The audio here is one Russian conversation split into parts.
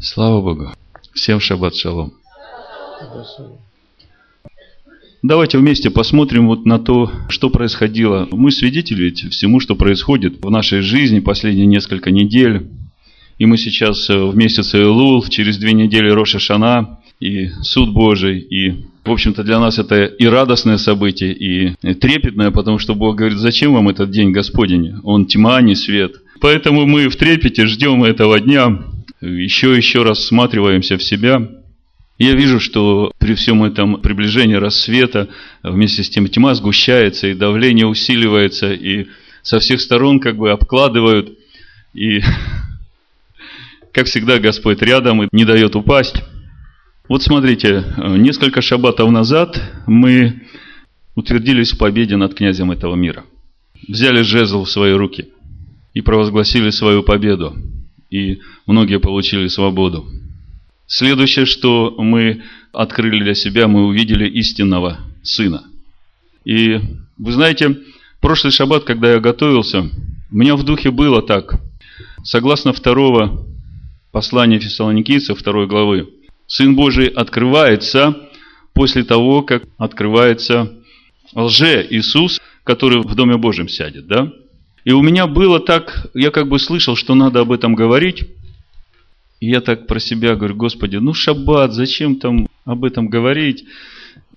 Слава Богу. Всем шаббат шалом. Давайте вместе посмотрим вот на то, что происходило. Мы свидетели ведь всему, что происходит в нашей жизни последние несколько недель. И мы сейчас в месяце Элул, через две недели Роша Шана и Суд Божий. И, в общем-то, для нас это и радостное событие, и трепетное, потому что Бог говорит, зачем вам этот день Господень? Он тьма, а не свет. Поэтому мы в трепете ждем этого дня, еще еще рассматриваемся в себя. Я вижу, что при всем этом приближении рассвета вместе с тем тьма сгущается, и давление усиливается, и со всех сторон как бы обкладывают, и как всегда Господь рядом и не дает упасть. Вот смотрите, несколько шаббатов назад мы утвердились в победе над князем этого мира. Взяли жезл в свои руки и провозгласили свою победу и многие получили свободу. Следующее, что мы открыли для себя, мы увидели истинного Сына. И вы знаете, прошлый шаббат, когда я готовился, у меня в духе было так. Согласно второго послания Фессалоникийцев, второй главы, Сын Божий открывается после того, как открывается лже-Иисус, который в Доме Божьем сядет, да? И у меня было так, я как бы слышал, что надо об этом говорить. И я так про себя говорю, Господи, ну шаббат, зачем там об этом говорить?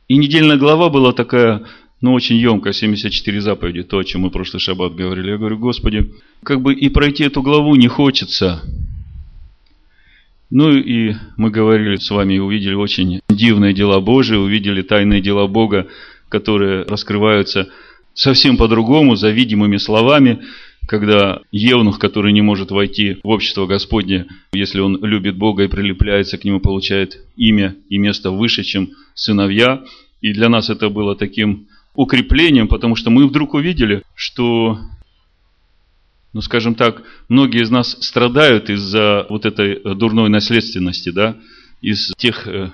И недельная глава была такая, ну, очень емкая, 74 заповеди, то, о чем мы прошлый шаббат говорили. Я говорю, Господи, как бы и пройти эту главу не хочется. Ну и мы говорили с вами увидели очень дивные дела Божии, увидели тайные дела Бога, которые раскрываются – совсем по-другому, за видимыми словами, когда Евнух, который не может войти в общество Господне, если он любит Бога и прилепляется к нему, получает имя и место выше, чем сыновья. И для нас это было таким укреплением, потому что мы вдруг увидели, что, ну скажем так, многие из нас страдают из-за вот этой дурной наследственности, да, из тех э,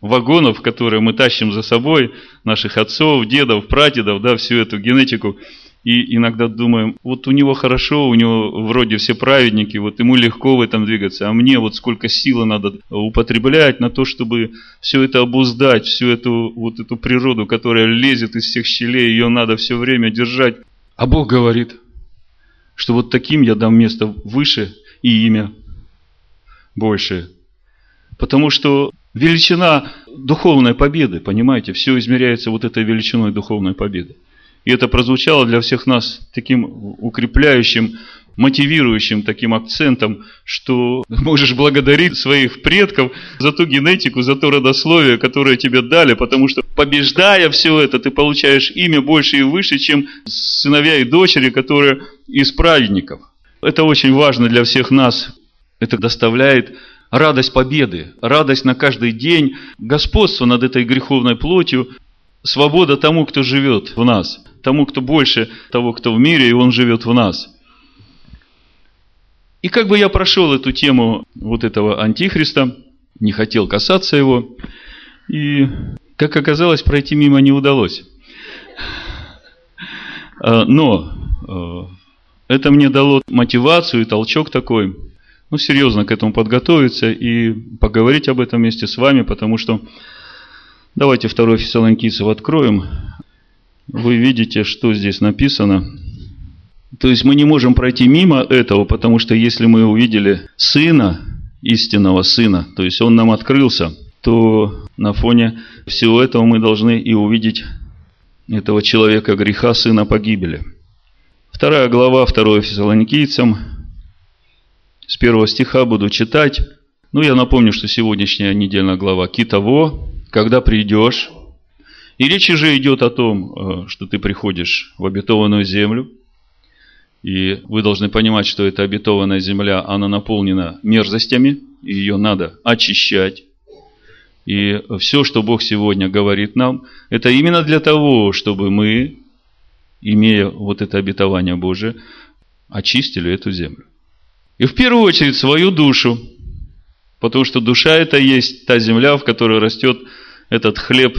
вагонов, которые мы тащим за собой, наших отцов, дедов, прадедов, да, всю эту генетику. И иногда думаем, вот у него хорошо, у него вроде все праведники, вот ему легко в этом двигаться, а мне вот сколько силы надо употреблять на то, чтобы все это обуздать, всю эту вот эту природу, которая лезет из всех щелей, ее надо все время держать. А Бог говорит, что вот таким я дам место выше и имя больше. Потому что величина духовной победы, понимаете, все измеряется вот этой величиной духовной победы. И это прозвучало для всех нас таким укрепляющим, мотивирующим таким акцентом, что можешь благодарить своих предков за ту генетику, за то родословие, которое тебе дали, потому что побеждая все это, ты получаешь имя больше и выше, чем сыновья и дочери, которые из праведников. Это очень важно для всех нас. Это доставляет радость победы, радость на каждый день, господство над этой греховной плотью, свобода тому, кто живет в нас, тому, кто больше того, кто в мире, и он живет в нас. И как бы я прошел эту тему вот этого антихриста, не хотел касаться его, и, как оказалось, пройти мимо не удалось. А, но а, это мне дало мотивацию и толчок такой – ну, серьезно к этому подготовиться и поговорить об этом вместе с вами, потому что давайте второй Фессалоникийцев откроем. Вы видите, что здесь написано. То есть мы не можем пройти мимо этого, потому что если мы увидели Сына, истинного Сына, то есть Он нам открылся, то на фоне всего этого мы должны и увидеть этого человека греха, сына погибели. Вторая глава, второй Фессалоникийцам, с первого стиха буду читать. Ну, я напомню, что сегодняшняя недельная глава «Китово», «Когда придешь». И речь уже идет о том, э, что ты приходишь в обетованную землю. И вы должны понимать, что эта обетованная земля, она наполнена мерзостями, и ее надо очищать. И все, что Бог сегодня говорит нам, это именно для того, чтобы мы, имея вот это обетование Божие, очистили эту землю. И в первую очередь свою душу. Потому что душа это есть та земля, в которой растет этот хлеб,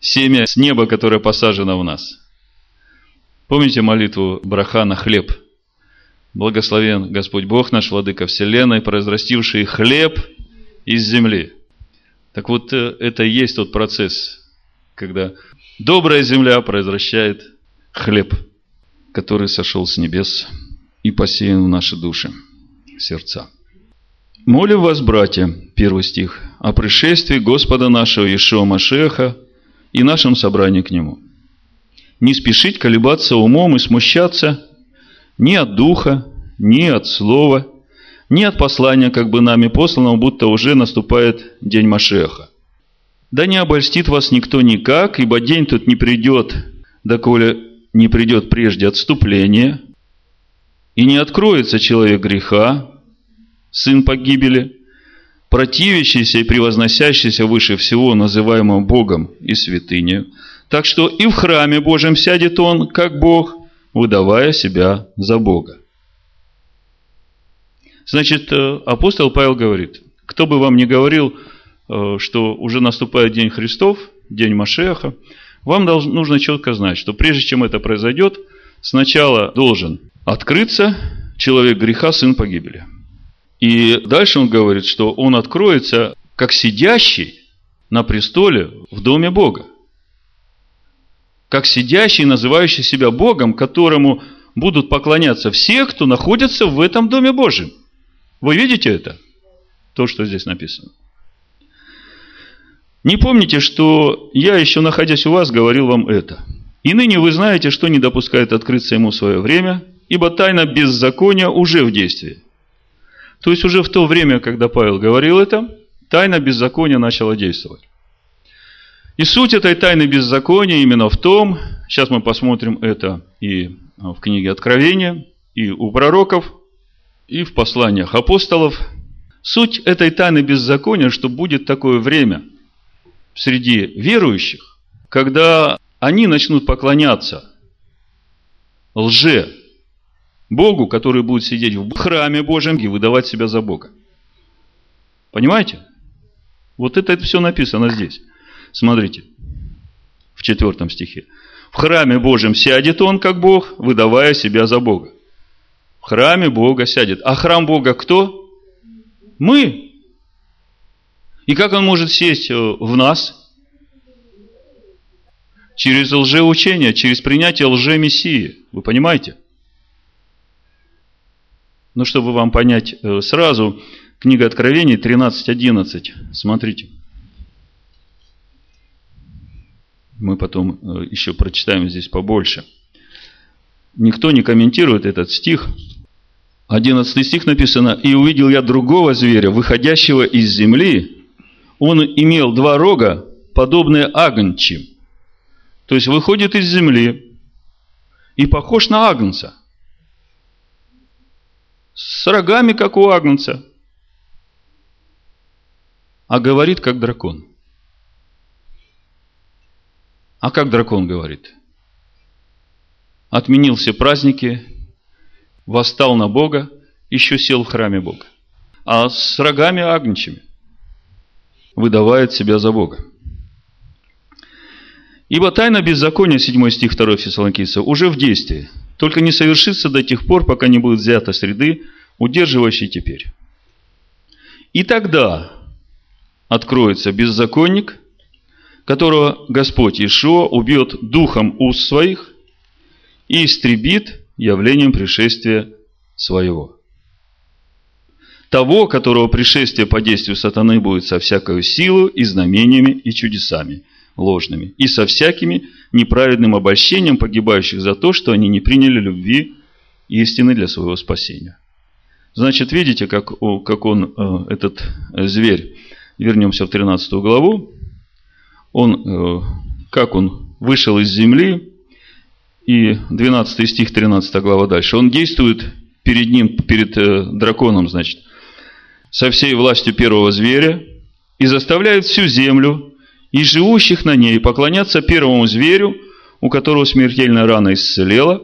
семя с неба, которое посажено в нас. Помните молитву браха на хлеб? Благословен Господь Бог наш, Владыка Вселенной, произрастивший хлеб из земли. Так вот, э, это и есть тот процесс, когда добрая земля произвращает хлеб, который сошел с небес и посеян в наши души, сердца. Молю вас, братья, первый стих, о пришествии Господа нашего Ишуа Машеха и нашем собрании к Нему. Не спешить колебаться умом и смущаться ни от духа, ни от слова, ни от послания, как бы нами посланного, будто уже наступает день Машеха. Да не обольстит вас никто никак, ибо день тут не придет, доколе не придет прежде отступление, и не откроется человек греха, сын погибели, противящийся и превозносящийся выше всего, называемого Богом и святыней. Так что и в храме Божьем сядет он, как Бог, выдавая себя за Бога. Значит, э, апостол Павел говорит, кто бы вам ни говорил, э, что уже наступает День Христов, День Машеха, вам нужно четко знать, что прежде чем это произойдет, сначала должен открыться человек греха, сын погибели. И дальше он говорит, что он откроется как сидящий на престоле в доме Бога. Как сидящий, называющий себя Богом, которому будут поклоняться все, кто находится в этом доме Божьем. Вы видите это? То, что здесь написано. Не помните, что я еще находясь у вас говорил вам это. И ныне вы знаете, что не допускает открыться ему в свое время, ибо тайна беззакония уже в действии. То есть уже в то время, когда Павел говорил это, тайна беззакония начала действовать. И суть этой тайны беззакония именно в том, сейчас мы посмотрим это и в книге Откровения, и у пророков, и в посланиях апостолов. Суть этой тайны беззакония, что будет такое время среди верующих, когда они начнут поклоняться лже Богу, который будет сидеть в храме Божьем и выдавать себя за Бога. Понимаете? Вот это, это все написано здесь. Смотрите, в четвертом стихе. В храме Божьем сядет он, как Бог, выдавая себя за Бога. В храме Бога сядет. А храм Бога кто? Мы. И как он может сесть э, в нас? Через лжеучение, через принятие лже-мессии. Вы понимаете? Ну, чтобы вам понять э, сразу, книга Откровений 13.11. Смотрите. Мы потом э, еще прочитаем здесь побольше. Никто не комментирует этот стих. 11 стих написано, «И увидел я другого зверя, выходящего из земли. Он имел два рога, подобные агнчим». То есть, выходит из земли и похож на агнца – с рогами, как у агнца, а говорит, как дракон. А как дракон говорит? Отменил все праздники, восстал на Бога, еще сел в храме Бога. А с рогами агнчими выдавает себя за Бога. Ибо тайна беззакония, 7 стих 2 Фессалоникийцев, уже в действии – только не совершится до тех пор, пока не будет взято среды, удерживающей теперь. И тогда откроется беззаконник, которого Господь Ишуа убьет духом уст своих и истребит явлением пришествия своего. Того, которого пришествие по действию сатаны будет со всякой силой и знамениями и чудесами – ложными, и со всякими неправедным обольщением погибающих за то, что они не приняли любви истины для своего спасения. Значит, видите, как, как он, э, этот зверь, вернемся в 13 главу, он, э, как он вышел из земли, и 12 стих, 13 глава дальше, он действует перед ним, перед э, драконом, значит, со всей властью первого зверя, и заставляет всю землю и живущих на ней поклоняться первому зверю, у которого смертельная рана исцелела,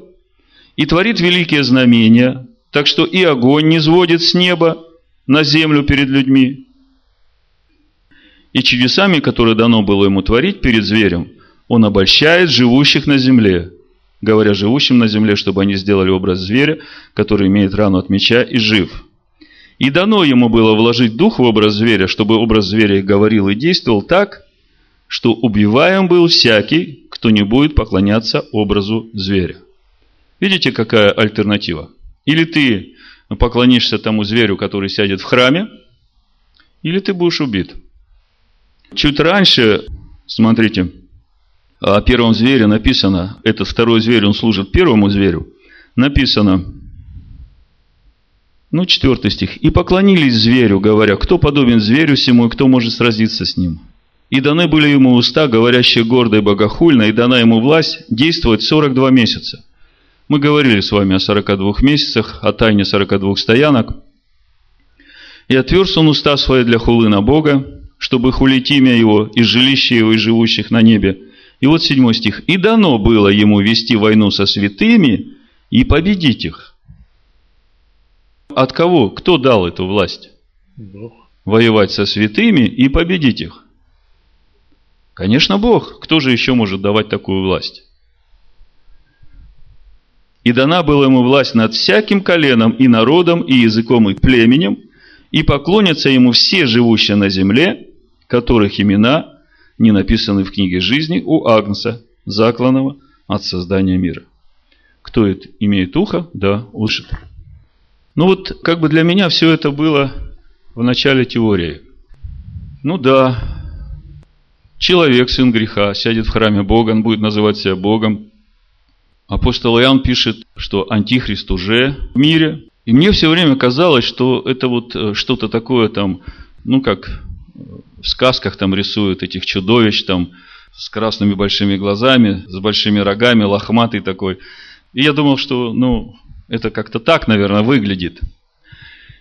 и творит великие знамения, так что и огонь не сводит с неба на землю перед людьми. И чудесами, которые дано было ему творить перед зверем, он обольщает живущих на земле, говоря живущим на земле, чтобы они сделали образ зверя, который имеет рану от меча и жив. И дано ему было вложить дух в образ зверя, чтобы образ зверя говорил и действовал так, что убиваем был всякий, кто не будет поклоняться образу зверя. Видите, какая альтернатива? Или ты поклонишься тому зверю, который сядет в храме, или ты будешь убит. Чуть раньше, смотрите, о первом звере написано, этот второй зверь, он служит первому зверю, написано, ну, четвертый стих. «И поклонились зверю, говоря, кто подобен зверю сему, и кто может сразиться с ним? И даны были ему уста, говорящие гордо и богохульно, и дана ему власть действовать 42 месяца». Мы говорили с вами о 42 месяцах, о тайне 42 стоянок. «И отверз он уста свои для хулы на Бога, чтобы хулить имя его и жилище его и живущих на небе, и вот седьмой стих. «И дано было ему вести войну со святыми и победить их». От кого? Кто дал эту власть? Бог. Воевать со святыми и победить их. Конечно, Бог. Кто же еще может давать такую власть? И дана была ему власть над всяким коленом и народом, и языком, и племенем, и поклонятся ему все живущие на земле, которых имена не написаны в книге жизни у Агнца, закланного от создания мира. Кто это имеет ухо, да, услышит. Ну вот, как бы для меня все это было в начале теории. Ну да, человек, сын греха, сядет в храме Бога, он будет называть себя Богом. Апостол Иоанн пишет, что Антихрист уже в мире. И мне все время казалось, что это вот э, что-то такое там, ну как в сказках там рисуют этих чудовищ там с красными большими глазами, с большими рогами, лохматый такой. И я думал, что, ну, это как-то так, наверное, выглядит.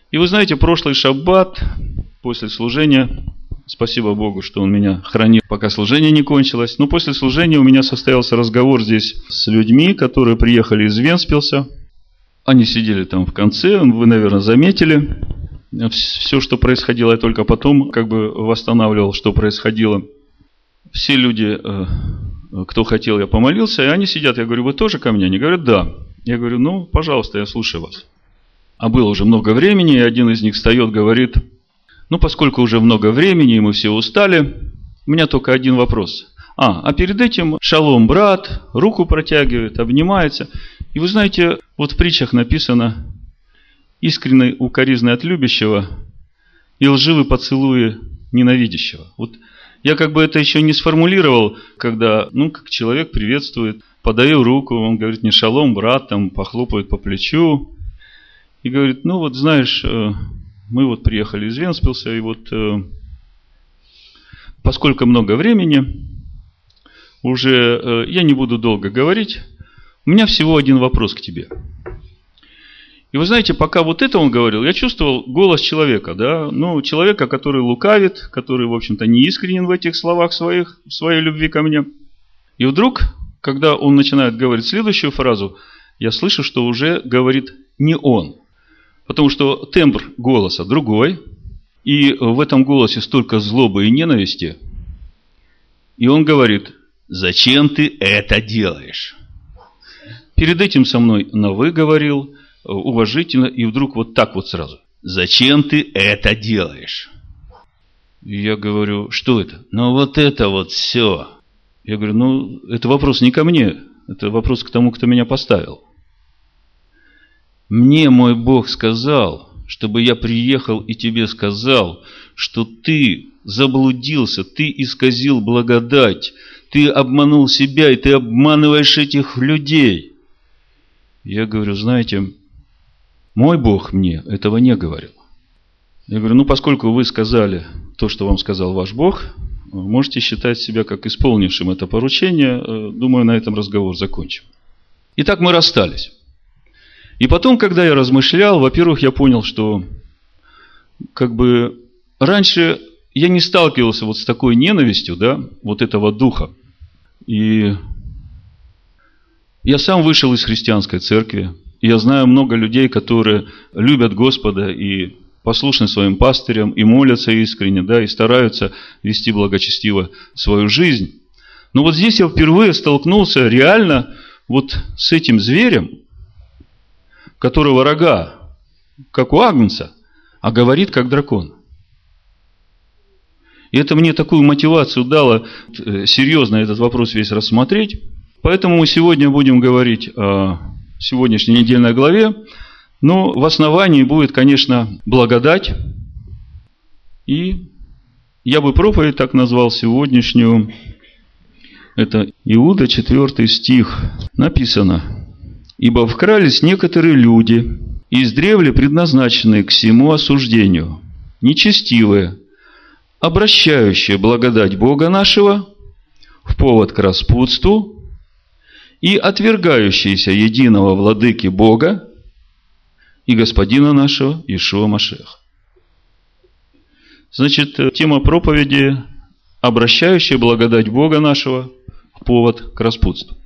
И вы знаете, прошлый шаббат после служения, спасибо Богу, что он меня хранил, пока служение не кончилось. Но после служения у меня состоялся разговор здесь с людьми, которые приехали из Венспилса. Они сидели там в конце, вы, наверное, заметили все, что происходило, я только потом как бы восстанавливал, что происходило. Все люди, э, кто хотел, я помолился, и они сидят. Я говорю, вы тоже ко мне? Они говорят, да. Я говорю, ну, пожалуйста, я слушаю вас. А было уже много времени, и один из них встает, говорит, ну, поскольку уже много времени, и мы все устали, у меня только один вопрос. А, а перед этим шалом брат, руку протягивает, обнимается. И вы знаете, вот в притчах написано, искренной укоризны от любящего и лживый поцелуи ненавидящего. Вот я как бы это еще не сформулировал, когда, ну, как человек приветствует, подаю руку, он говорит, не шалом, брат, там, похлопает по плечу, и говорит, ну, вот знаешь, э, мы вот приехали из Венспилса, и вот э, поскольку много времени, уже э, я не буду долго говорить, у меня всего один вопрос к тебе – и вы знаете, пока вот это он говорил, я чувствовал голос человека, да, ну, человека, который лукавит, который, в общем-то, не искренен в этих словах своих, в своей любви ко мне. И вдруг, когда он начинает говорить следующую фразу, я слышу, что уже говорит не он. Потому что тембр голоса другой, и в этом голосе столько злобы и ненависти. И он говорит, зачем ты это делаешь? Перед этим со мной на «вы» говорил, уважительно, и вдруг вот так вот сразу. Зачем ты это делаешь? Я говорю, что это? Ну вот это вот все. Я говорю, ну это вопрос не ко мне, это вопрос к тому, кто меня поставил. Мне мой Бог сказал, чтобы я приехал и тебе сказал, что ты заблудился, ты исказил благодать, ты обманул себя и ты обманываешь этих людей. Я говорю, знаете, мой Бог мне этого не говорил. Я говорю, ну, поскольку вы сказали то, что вам сказал ваш Бог, можете считать себя как исполнившим это поручение. Э, думаю, на этом разговор закончим. Итак, мы расстались. И потом, когда я размышлял, во-первых, я понял, что как бы раньше я не сталкивался вот с такой ненавистью, да, вот этого духа. И я сам вышел из христианской церкви, я знаю много людей, которые любят Господа и послушны своим пастырям, и молятся искренне, да, и стараются вести благочестиво свою жизнь. Но вот здесь я впервые столкнулся реально вот с этим зверем, которого рога, как у Агнца, а говорит, как дракон. И это мне такую мотивацию дало э, серьезно этот вопрос весь рассмотреть. Поэтому мы сегодня будем говорить о сегодняшней недельной главе. Но в основании будет, конечно, благодать. И я бы проповедь так назвал сегодняшнюю. Это Иуда, 4 стих. Написано. «Ибо вкрались некоторые люди, издревле предназначенные к всему осуждению, нечестивые, обращающие благодать Бога нашего в повод к распутству и отвергающиеся единого владыки Бога и Господина нашего Ишуа Машеха. Значит, э, тема проповеди обращающая благодать Бога нашего в повод к распутству.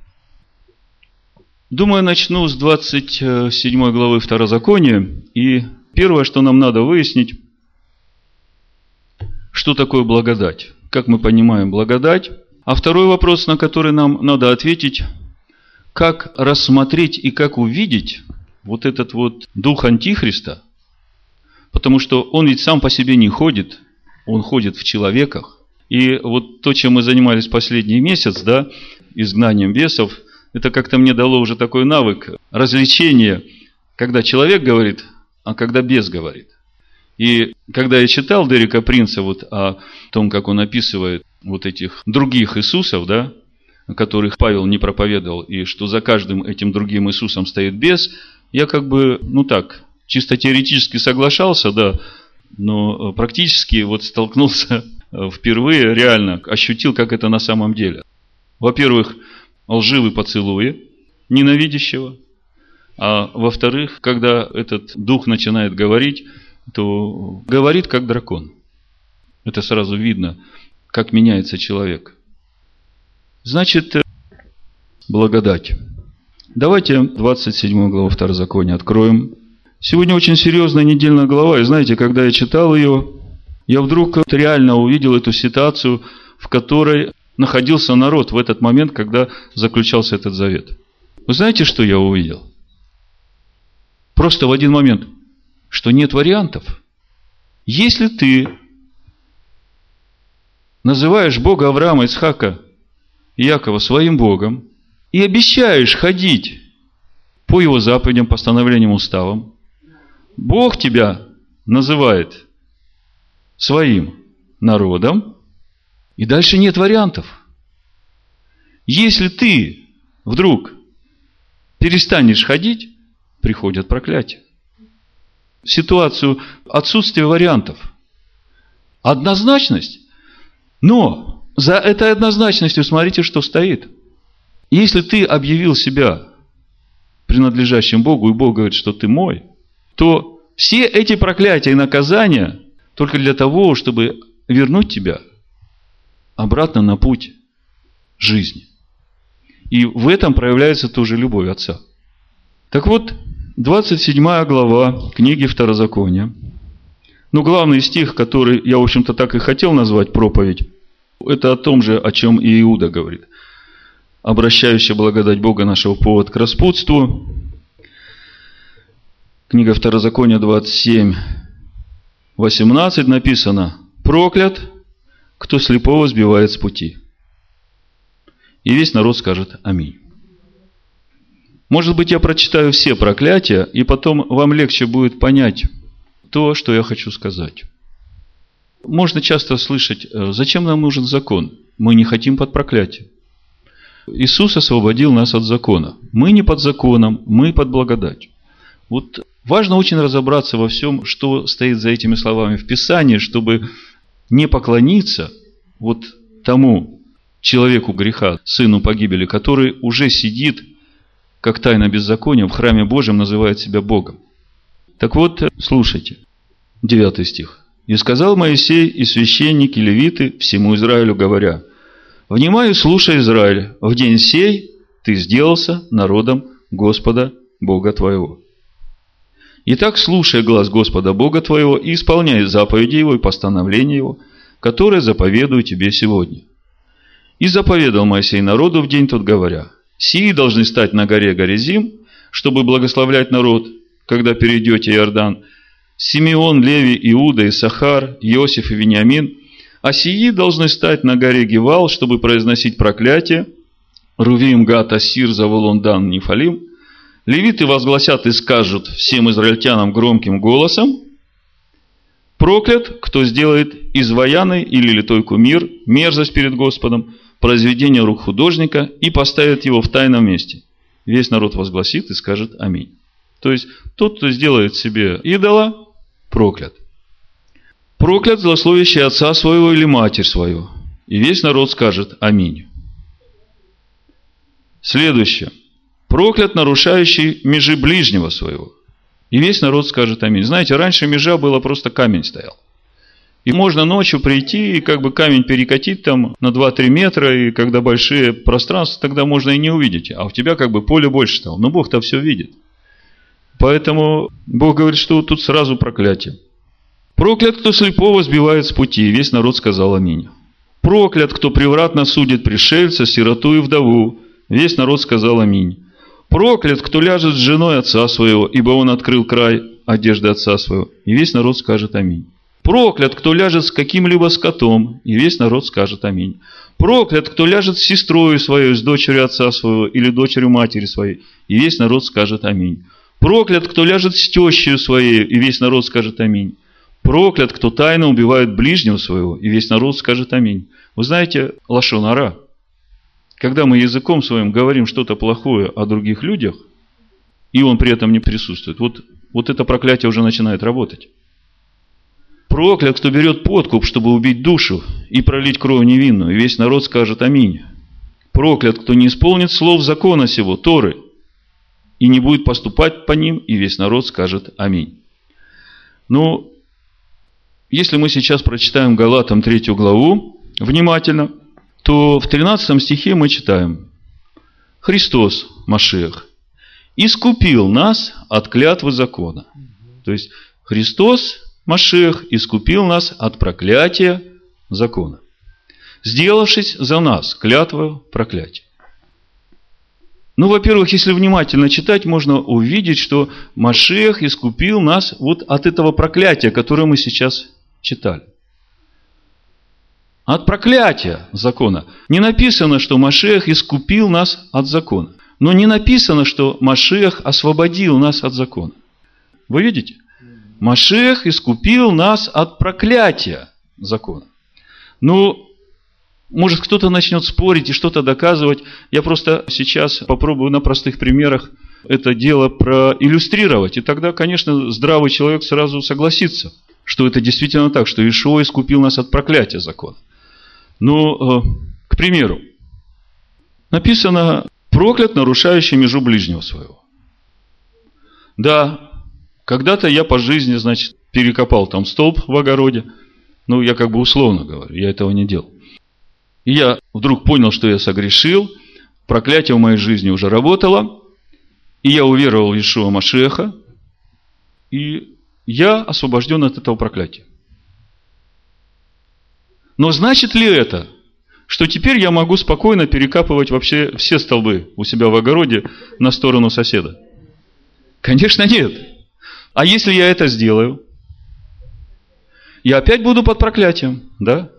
Думаю, начну с 27 главы Второзакония. И первое, что нам надо выяснить, что такое благодать. Как мы понимаем благодать. А второй вопрос, на который нам надо ответить, как рассмотреть и как увидеть вот этот вот дух Антихриста, потому что он ведь сам по себе не ходит, он ходит в человеках. И вот то, чем мы занимались последний месяц, да, изгнанием бесов, это как-то мне дало уже такой навык развлечения, когда человек говорит, а когда бес говорит. И когда я читал Дерека Принца вот о том, как он описывает вот этих других Иисусов, да, которых Павел не проповедовал, и что за каждым этим другим Иисусом стоит бес, я как бы, ну так, чисто теоретически соглашался, да, но практически вот столкнулся впервые, реально ощутил, как это на самом деле. Во-первых, лживый поцелуи ненавидящего, а во-вторых, когда этот дух начинает говорить, то говорит как дракон. Это сразу видно, как меняется человек. Значит, э, благодать. Давайте 27 главу Второзакония откроем. Сегодня очень серьезная недельная глава, и знаете, когда я читал ее, я вдруг реально увидел эту ситуацию, в которой находился народ в этот момент, когда заключался этот завет. Вы знаете, что я увидел? Просто в один момент что нет вариантов. Если ты называешь Бога Авраама, Исхака и Якова своим Богом и обещаешь ходить по его заповедям, постановлениям, уставам, Бог тебя называет своим народом, и дальше нет вариантов. Если ты вдруг перестанешь ходить, приходят проклятия ситуацию отсутствия вариантов. Однозначность. Но за этой однозначностью смотрите, что стоит. Если ты объявил себя принадлежащим Богу, и Бог говорит, что ты мой, то все эти проклятия и наказания только для того, чтобы вернуть тебя обратно на путь жизни. И в этом проявляется тоже любовь Отца. Так вот, 27 глава книги Второзакония. Ну, главный стих, который я, в общем-то, так и хотел назвать проповедь, это о том же, о чем и Иуда говорит. Обращающая благодать Бога нашего повод к распутству. Книга Второзакония 27, 18 написано «Проклят, кто слепого сбивает с пути». И весь народ скажет «Аминь». Может быть, я прочитаю все проклятия, и потом вам легче будет понять то, что я хочу сказать. Можно часто слышать, «Э, зачем нам нужен закон? Мы не хотим под проклятием. Иисус освободил нас от закона. Мы не под законом, мы под благодать. Вот важно очень разобраться во всем, что стоит за этими словами в Писании, чтобы не поклониться вот тому человеку греха, сыну погибели, который уже сидит как тайна беззакония, в храме Божьем называет себя Богом. Так вот, слушайте, 9 стих. «И сказал Моисей и священники, левиты, всему Израилю говоря, «Внимаю, слушай, Израиль, в день сей ты сделался народом Господа Бога твоего». Итак, слушай глаз Господа Бога твоего и исполняй заповеди Его и постановления Его, которые заповедую тебе сегодня. И заповедал Моисей народу в день тот, говоря, Сии должны стать на горе Горизим, чтобы благословлять народ, когда перейдете Иордан. Симеон, Леви, Иуда, Исахар, Иосиф и Вениамин. А сии должны стать на горе Гевал, чтобы произносить проклятие. Рувим, Гат, Асир, Заволон, Дан, Нефалим. Левиты возгласят и скажут всем израильтянам громким голосом, Проклят, кто сделает изваянный или литой кумир, мерзость перед Господом, произведение рук художника и поставит его в тайном месте. Весь народ возгласит и скажет Аминь. То есть, тот, кто сделает себе идола, проклят. Проклят злословящий отца своего или матерь свою. И весь народ скажет Аминь. Следующее. Проклят нарушающий межи ближнего своего. И весь народ скажет аминь. Знаете, раньше межа было просто камень стоял. И можно ночью прийти и как бы камень перекатить там на 2-3 метра, и когда большие пространства, тогда можно и не увидеть. А у тебя как бы поле больше стало. Но Бог-то все видит. Поэтому Бог говорит, что тут сразу проклятие. Проклят, кто слепого сбивает с пути, и весь народ сказал аминь. Проклят, кто превратно судит пришельца, сироту и вдову, весь народ сказал аминь. Проклят, кто ляжет с женой отца своего, ибо он открыл край одежды отца своего. И весь народ скажет аминь. Проклят, кто ляжет с каким-либо скотом, и весь народ скажет аминь. Проклят, кто ляжет с сестрой своей, с дочерью отца своего или дочерью матери своей, и весь народ скажет аминь. Проклят, кто ляжет с тещей своей, и весь народ скажет аминь. Проклят, кто тайно убивает ближнего своего, и весь народ скажет аминь. Вы знаете, лошонара – когда мы языком своим говорим что-то плохое о других людях, и он при этом не присутствует, вот, вот это проклятие уже начинает работать. Проклят, кто берет подкуп, чтобы убить душу и пролить кровь невинную, и весь народ скажет аминь. Проклят, кто не исполнит слов закона сего, Торы, и не будет поступать по ним, и весь народ скажет аминь. Ну, если мы сейчас прочитаем Галатам третью главу внимательно – то в 13 стихе мы читаем Христос, Машех, искупил нас от клятвы закона. То есть Христос, Машех, искупил нас от проклятия закона, сделавшись за нас клятву проклятия. Ну, во-первых, если внимательно читать, можно увидеть, что Машех искупил нас вот от этого проклятия, которое мы сейчас читали от проклятия закона. Не написано, что Машех искупил нас от закона. Но не написано, что Машех освободил нас от закона. Вы видите? Машех искупил нас от проклятия закона. Ну, может, кто-то начнет спорить и что-то доказывать. Я просто сейчас попробую на простых примерах это дело проиллюстрировать. И тогда, конечно, здравый человек сразу согласится, что это действительно так, что Ишуа искупил нас от проклятия закона. Ну, э, к примеру, написано «проклят, нарушающий межу ближнего своего». Да, когда-то я по жизни, значит, перекопал там столб в огороде. Ну, я как бы условно говорю, я этого не делал. И я вдруг понял, что я согрешил, проклятие в моей жизни уже работало, и я уверовал в Ишуа Машеха, и я освобожден от этого проклятия. Но значит ли это, что теперь я могу спокойно перекапывать вообще все столбы у себя в огороде на сторону соседа? Конечно, нет. А если я это сделаю? Я опять буду под проклятием, да?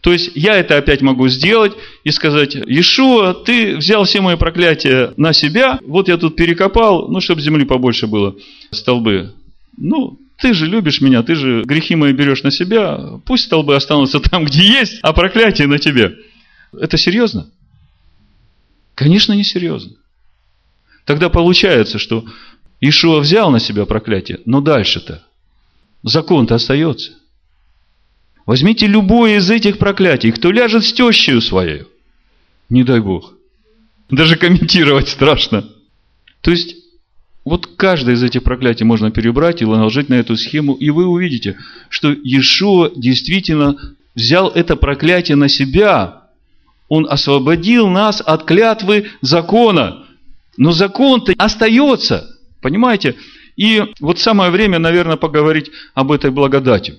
То есть я это опять могу сделать и сказать, Иешуа, ты взял все мои проклятия на себя, вот я тут перекопал, ну, чтобы земли побольше было, столбы. Ну, ты же любишь меня, ты же грехи мои берешь на себя, пусть столбы останутся там, где есть, а проклятие на тебе. Это серьезно? Конечно, не серьезно. Тогда получается, что Ишуа взял на себя проклятие, но дальше-то закон-то остается. Возьмите любое из этих проклятий, кто ляжет с тещей своей. Не дай Бог. Даже комментировать страшно. То есть, вот каждое из этих проклятий можно перебрать и наложить на эту схему, и вы увидите, что Иешуа действительно взял это проклятие на себя. Он освободил нас от клятвы закона. Но закон-то остается, понимаете? И вот самое время, наверное, поговорить об этой благодати.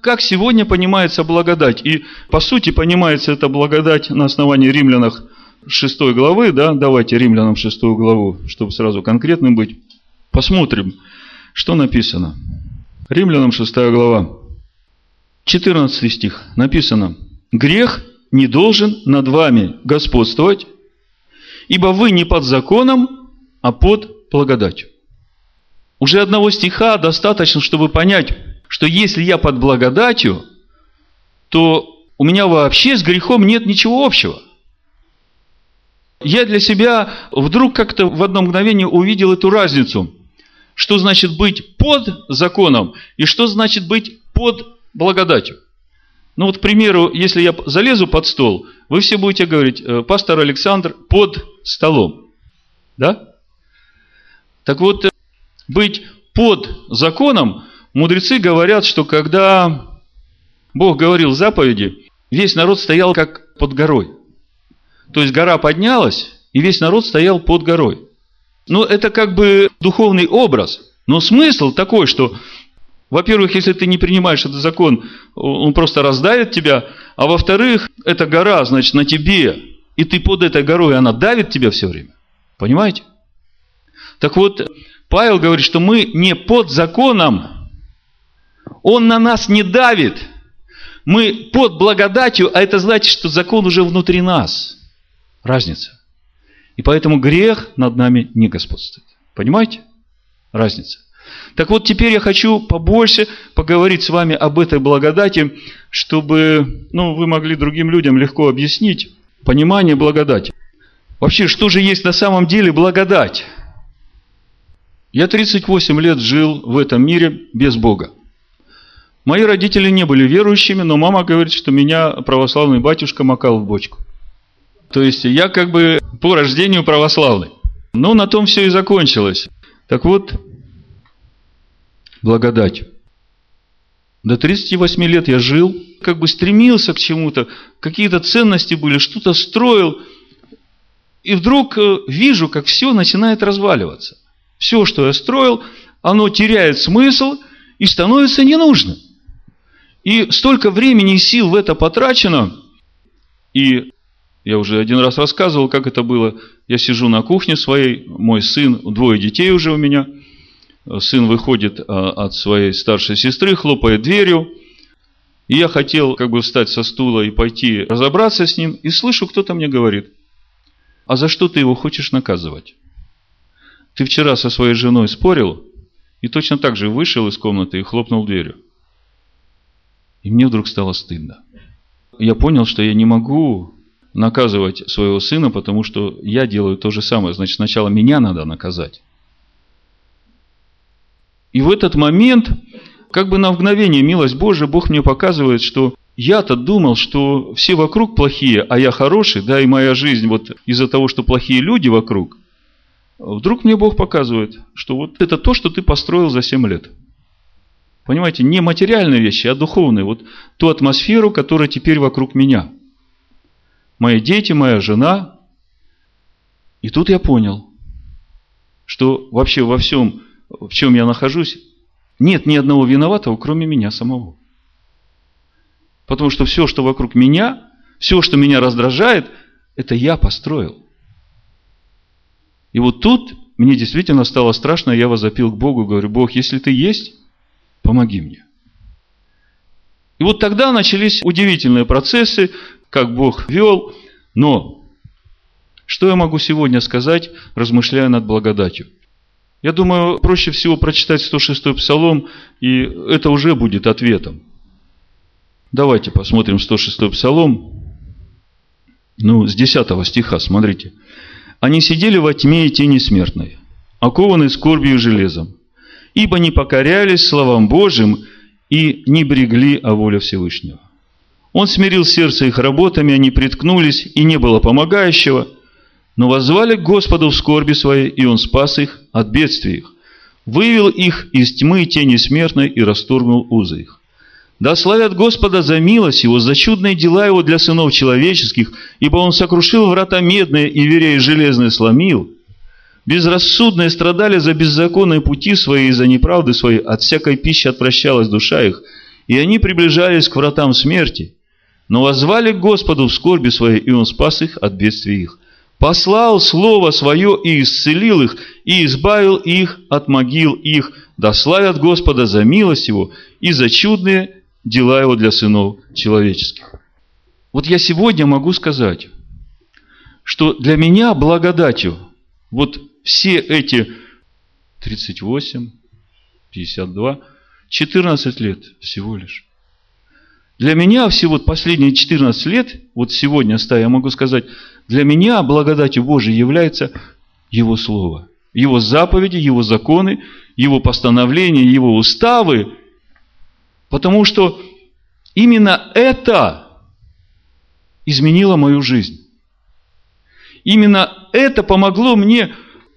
Как сегодня понимается благодать? И по сути понимается эта благодать на основании римлянах 6 главы, да, давайте римлянам 6 главу, чтобы сразу конкретным быть. Посмотрим, что написано. Римлянам 6 глава, 14 стих написано. Грех не должен над вами господствовать, ибо вы не под законом, а под благодатью. Уже одного стиха достаточно, чтобы понять, что если я под благодатью, то у меня вообще с грехом нет ничего общего. Я для себя вдруг как-то в одно мгновение увидел эту разницу. Что значит быть под законом и что значит быть под благодатью. Ну вот, к примеру, если я залезу под стол, вы все будете говорить, «Э, пастор Александр под столом. Да? Так вот, э, быть под законом, мудрецы говорят, что когда Бог говорил заповеди, весь народ стоял как под горой. То есть гора поднялась, и весь народ стоял под горой. Ну, это как бы духовный образ. Но смысл такой, что, во-первых, если ты не принимаешь этот закон, он просто раздавит тебя, а во-вторых, эта гора, значит, на тебе, и ты под этой горой, она давит тебя все время. Понимаете? Так вот, Павел говорит, что мы не под законом, он на нас не давит. Мы под благодатью, а это значит, что закон уже внутри нас. Разница. И поэтому грех над нами не господствует. Понимаете? Разница. Так вот, теперь я хочу побольше поговорить с вами об этой благодати, чтобы ну, вы могли другим людям легко объяснить понимание благодати. Вообще, что же есть на самом деле благодать? Я 38 лет жил в этом мире без Бога. Мои родители не были верующими, но мама говорит, что меня православный батюшка макал в бочку. То есть я как бы по рождению православный. Но на том все и закончилось. Так вот, благодать. До 38 лет я жил, как бы стремился к чему-то, какие-то ценности были, что-то строил. И вдруг э, вижу, как все начинает разваливаться. Все, что я строил, оно теряет смысл и становится ненужным. И столько времени и сил в это потрачено, и я уже один раз рассказывал, как это было. Я сижу на кухне своей, мой сын, двое детей уже у меня. Сын выходит а, от своей старшей сестры, хлопает дверью. И я хотел как бы встать со стула и пойти разобраться с ним. И слышу, кто-то мне говорит, а за что ты его хочешь наказывать? Ты вчера со своей женой спорил, и точно так же вышел из комнаты и хлопнул дверью. И мне вдруг стало стыдно. Я понял, что я не могу наказывать своего сына, потому что я делаю то же самое. Значит, сначала меня надо наказать. И в этот момент, как бы на мгновение милость Божия, Бог мне показывает, что я-то думал, что все вокруг плохие, а я хороший, да, и моя жизнь вот из-за того, что плохие люди вокруг, вдруг мне Бог показывает, что вот это то, что ты построил за 7 лет. Понимаете, не материальные вещи, а духовные. Вот ту атмосферу, которая теперь вокруг меня – мои дети, моя жена. И тут я понял, что вообще во всем, в чем я нахожусь, нет ни одного виноватого, кроме меня самого. Потому что все, что вокруг меня, все, что меня раздражает, это я построил. И вот тут мне действительно стало страшно, я возопил к Богу, говорю, Бог, если ты есть, помоги мне. И вот тогда начались удивительные процессы, как Бог вел. Но что я могу сегодня сказать, размышляя над благодатью? Я думаю, проще всего прочитать 106-й псалом, и это уже будет ответом. Давайте посмотрим 106-й псалом. Ну, с 10 стиха, смотрите. «Они сидели во тьме и тени смертной, окованы скорбью и железом, ибо не покорялись словам Божьим и не брегли о воле Всевышнего. Он смирил сердце их работами, они приткнулись, и не было помогающего. Но воззвали к Господу в скорби своей, и Он спас их от бедствий их. Вывел их из тьмы тени смертной и расторгнул узы их. Да славят Господа за милость Его, за чудные дела Его для сынов человеческих, ибо Он сокрушил врата медные и верей железные сломил. Безрассудные страдали за беззаконные пути свои и за неправды свои, от всякой пищи отвращалась душа их, и они приближались к вратам смерти – но возвали к Господу в скорби своей, и Он спас их от бедствий их. послал Слово Свое и исцелил их, и избавил их от могил их, да славят Господа за милость Его и за чудные дела Его для сынов человеческих. Вот я сегодня могу сказать, что для меня благодатью вот все эти 38, 52, 14 лет всего лишь. Для меня всего последние 14 лет, вот сегодня стая, я могу сказать, для меня благодатью Божией является Его Слово. Его заповеди, Его законы, Его постановления, Его уставы. Потому что именно это изменило мою жизнь. Именно это помогло мне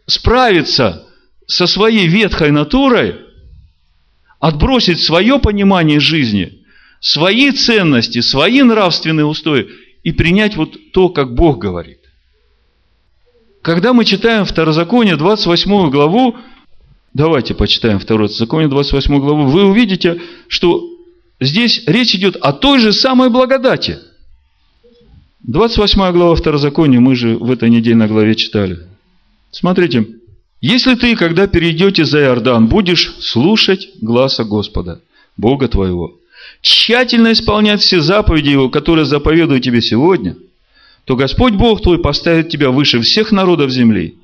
справиться со своей ветхой натурой, отбросить свое понимание жизни, свои ценности, свои нравственные устои и принять вот то, как Бог говорит. Когда мы читаем Второзаконие, 28 главу, давайте почитаем Второзаконие, 28 главу, вы увидите, что здесь речь идет о той же самой благодати. 28 глава Второзакония, мы же в этой недельной главе читали. Смотрите, если ты, когда перейдете за Иордан, будешь слушать гласа Господа, Бога твоего, тщательно исполнять все заповеди Его, которые заповедую тебе сегодня, то Господь Бог твой поставит тебя выше всех народов земли,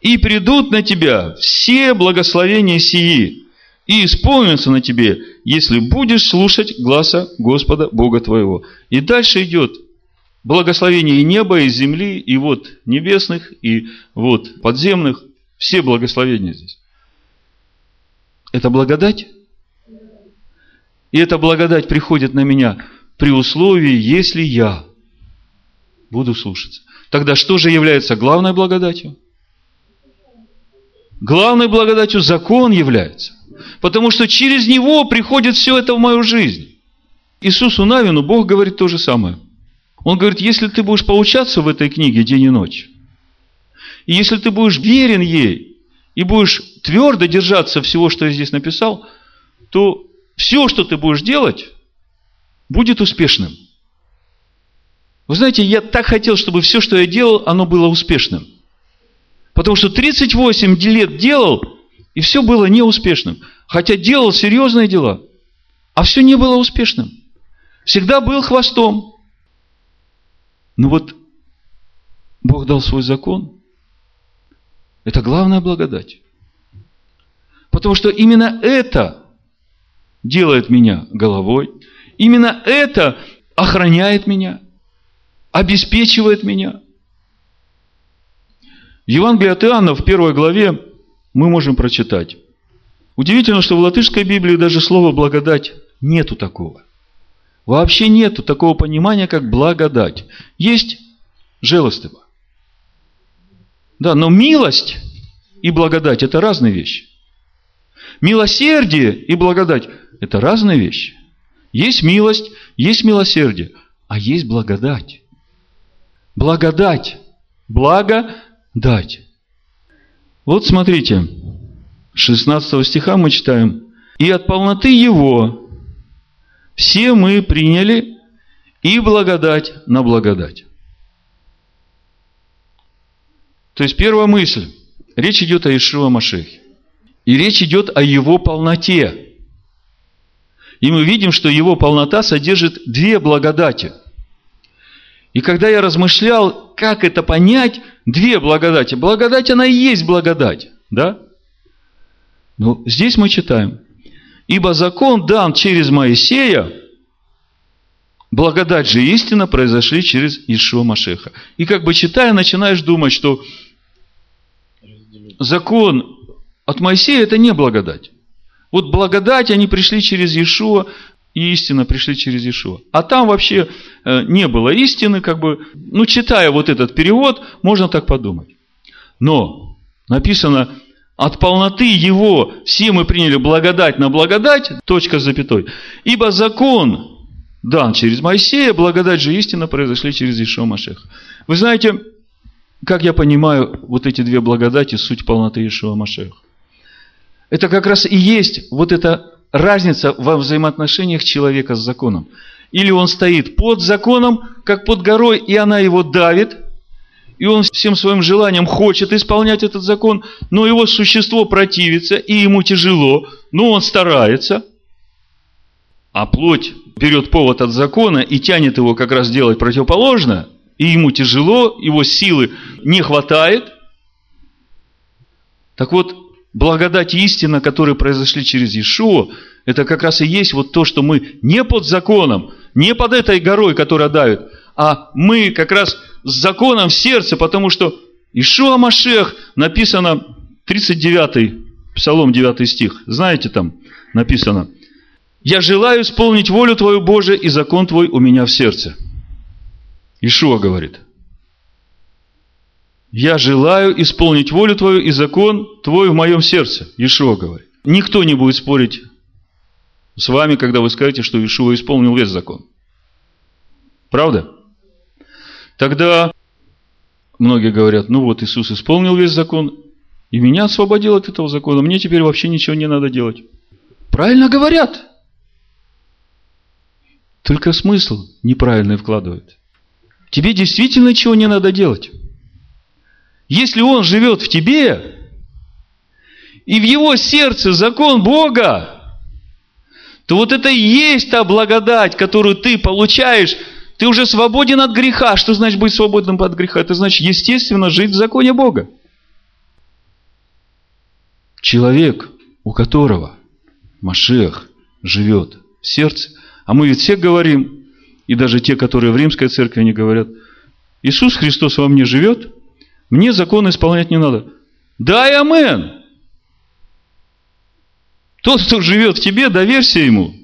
и придут на тебя все благословения сии, и исполнятся на тебе, если будешь слушать гласа Господа Бога твоего. И дальше идет благословение и неба, и земли, и вот небесных, и вот подземных, все благословения здесь. Это благодать? И эта благодать приходит на меня при условии, если я буду слушаться. Тогда что же является главной благодатью? Главной благодатью закон является. Потому что через него приходит все это в мою жизнь. Иисусу Навину Бог говорит то же самое. Он говорит, если ты будешь поучаться в этой книге день и ночь, и если ты будешь верен ей, и будешь твердо держаться всего, что я здесь написал, то все, что ты будешь делать, будет успешным. Вы знаете, я так хотел, чтобы все, что я делал, оно было успешным. Потому что 38 лет делал, и все было неуспешным. Хотя делал серьезные дела, а все не было успешным. Всегда был хвостом. Но вот Бог дал свой закон. Это главная благодать. Потому что именно это делает меня головой. Именно это охраняет меня, обеспечивает меня. В Евангелии от Иоанна в первой главе мы можем прочитать. Удивительно, что в латышской Библии даже слова «благодать» нету такого. Вообще нету такого понимания, как благодать. Есть желостыво. Да, но милость и благодать – это разные вещи. Милосердие и благодать – это разные вещи. Есть милость, есть милосердие, а есть благодать. Благодать. Благодать. Вот смотрите, 16 стиха мы читаем. «И от полноты Его все мы приняли и благодать на благодать». То есть первая мысль. Речь идет о Ишуа Машехе. И речь идет о его полноте. И мы видим, что его полнота содержит две благодати. И когда я размышлял, как это понять, две благодати. Благодать, она и есть благодать. Да? Но здесь мы читаем. Ибо закон дан через Моисея, благодать же истина произошли через Ишуа Машеха. И как бы читая, начинаешь думать, что закон от Моисея это не благодать. Вот благодать, они пришли через Иешуа, и истина пришли через Иешуа. А там вообще э, не было истины, как бы, ну, читая вот этот перевод, можно так подумать. Но написано, от полноты его все мы приняли благодать на благодать, точка с запятой. Ибо закон дан через Моисея, благодать же истина произошли через Ишуа Машеха. Вы знаете, как я понимаю, вот эти две благодати, суть полноты Ишуа Машеха. Это как раз и есть вот эта разница во взаимоотношениях человека с законом. Или он стоит под законом, как под горой, и она его давит, и он всем своим желанием хочет исполнять этот закон, но его существо противится, и ему тяжело, но он старается, а плоть берет повод от закона и тянет его как раз делать противоположное, и ему тяжело, его силы не хватает. Так вот, благодать и истина, которые произошли через Иешуа, это как раз и есть вот то, что мы не под законом, не под этой горой, которая давит, а мы как раз с законом в сердце, потому что Ишуа Машех написано 39 Псалом 9 стих. Знаете там написано – я желаю исполнить волю Твою, Боже, и закон Твой у меня в сердце. Ишуа говорит. Я желаю исполнить волю Твою и закон Твой в моем сердце. Ишуа говорит. Никто не будет спорить с вами, когда вы скажете, что Ишуа исполнил весь закон. Правда? Тогда многие говорят, ну вот Иисус исполнил весь закон, и меня освободил от этого закона, мне теперь вообще ничего не надо делать. Правильно говорят. Только смысл неправильный вкладывает. Тебе действительно ничего не надо делать. Если он живет в тебе, и в его сердце закон Бога, то вот это и есть та благодать, которую ты получаешь. Ты уже свободен от греха. Что значит быть свободным от греха? Это значит, естественно, жить в законе Бога. Человек, у которого Машех живет в сердце, а мы ведь все говорим, и даже те, которые в римской церкви не говорят, Иисус Христос во мне живет, мне закон исполнять не надо. Да и амен. Тот, кто живет в тебе, доверься ему.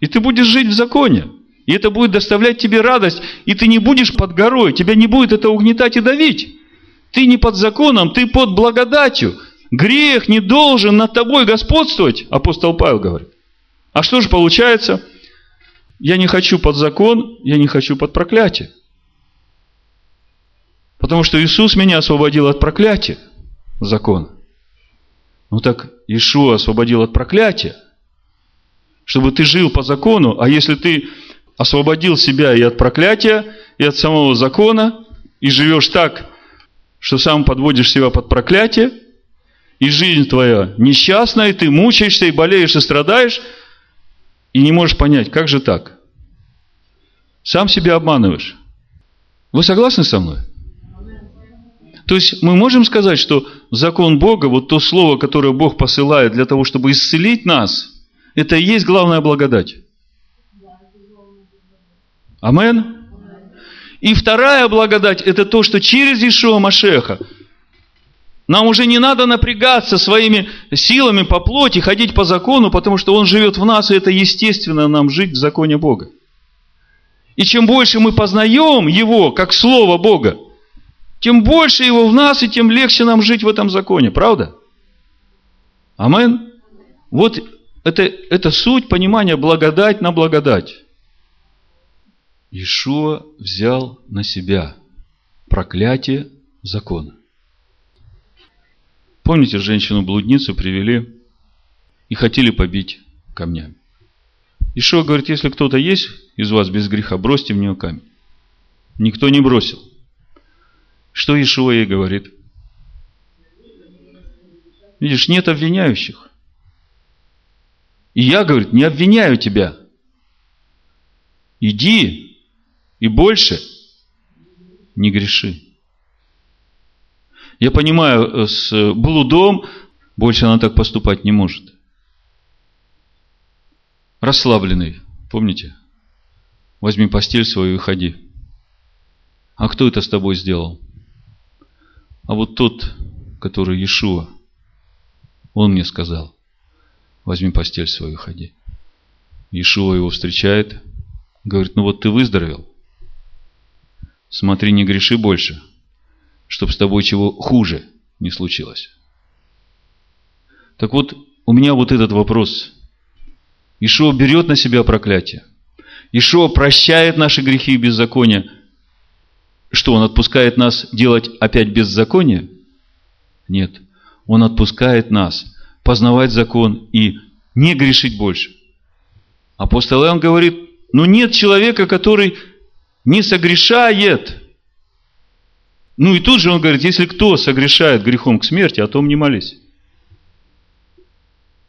И ты будешь жить в законе. И это будет доставлять тебе радость. И ты не будешь под горой. Тебя не будет это угнетать и давить. Ты не под законом, ты под благодатью. Грех не должен над тобой господствовать, апостол Павел говорит. А что же получается? Я не хочу под закон, я не хочу под проклятие. Потому что Иисус меня освободил от проклятия закона. Ну так Иешуа освободил от проклятия, чтобы ты жил по закону, а если ты освободил себя и от проклятия, и от самого закона, и живешь так, что сам подводишь себя под проклятие, и жизнь твоя несчастная, и ты мучаешься, и болеешь, и страдаешь – и не можешь понять, как же так? Сам себя обманываешь. Вы согласны со мной? То есть мы можем сказать, что закон Бога, вот то слово, которое Бог посылает для того, чтобы исцелить нас, это и есть главная благодать. Амен. И вторая благодать, это то, что через Ишуа Машеха нам уже не надо напрягаться своими силами по плоти, ходить по закону, потому что Он живет в нас, и это естественно нам жить в законе Бога. И чем больше мы познаем Его, как Слово Бога, тем больше Его в нас, и тем легче нам жить в этом законе. Правда? Амен? Вот это, это суть понимания благодать на благодать. Ишуа взял на себя проклятие закона. Помните, женщину-блудницу привели и хотели побить камнями. Ишуа говорит, если кто-то есть из вас без греха, бросьте в нее камень. Никто не бросил. Что Ишуа ей говорит? Видишь, нет обвиняющих. И я, говорит, не обвиняю тебя. Иди и больше не греши. Я понимаю, э, с блудом больше она так поступать не может. Расслабленный, помните? Возьми постель свою и ходи. А кто это с тобой сделал? А вот тот, который Иешуа, он мне сказал, возьми постель свою ходи. Иешуа его встречает, говорит, ну вот ты выздоровел, смотри, не греши больше – чтобы с тобой чего хуже не случилось. Так вот, у меня вот этот вопрос. Ишуа берет на себя проклятие. Ишуа прощает наши грехи и беззакония. Что, он отпускает нас делать опять беззаконие? Нет. Он отпускает нас познавать закон и не грешить больше. Апостол Иоанн говорит, ну нет человека, который не согрешает Ну и тут же он говорит, если кто согрешает грехом к смерти, о том не молись.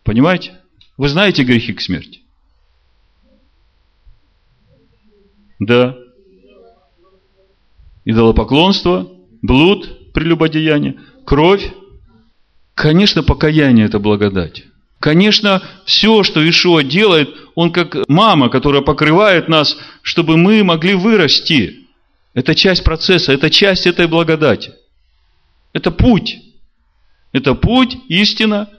Понимаете? Вы знаете грехи к смерти? Да. Идолопоклонство, блуд, прелюбодеяние, кровь. Конечно, покаяние – это благодать. Конечно, все, что Ишуа делает, он как мама, которая покрывает нас, чтобы мы могли вырасти. Это часть процесса, это часть этой благодати. Это путь. Это путь, истина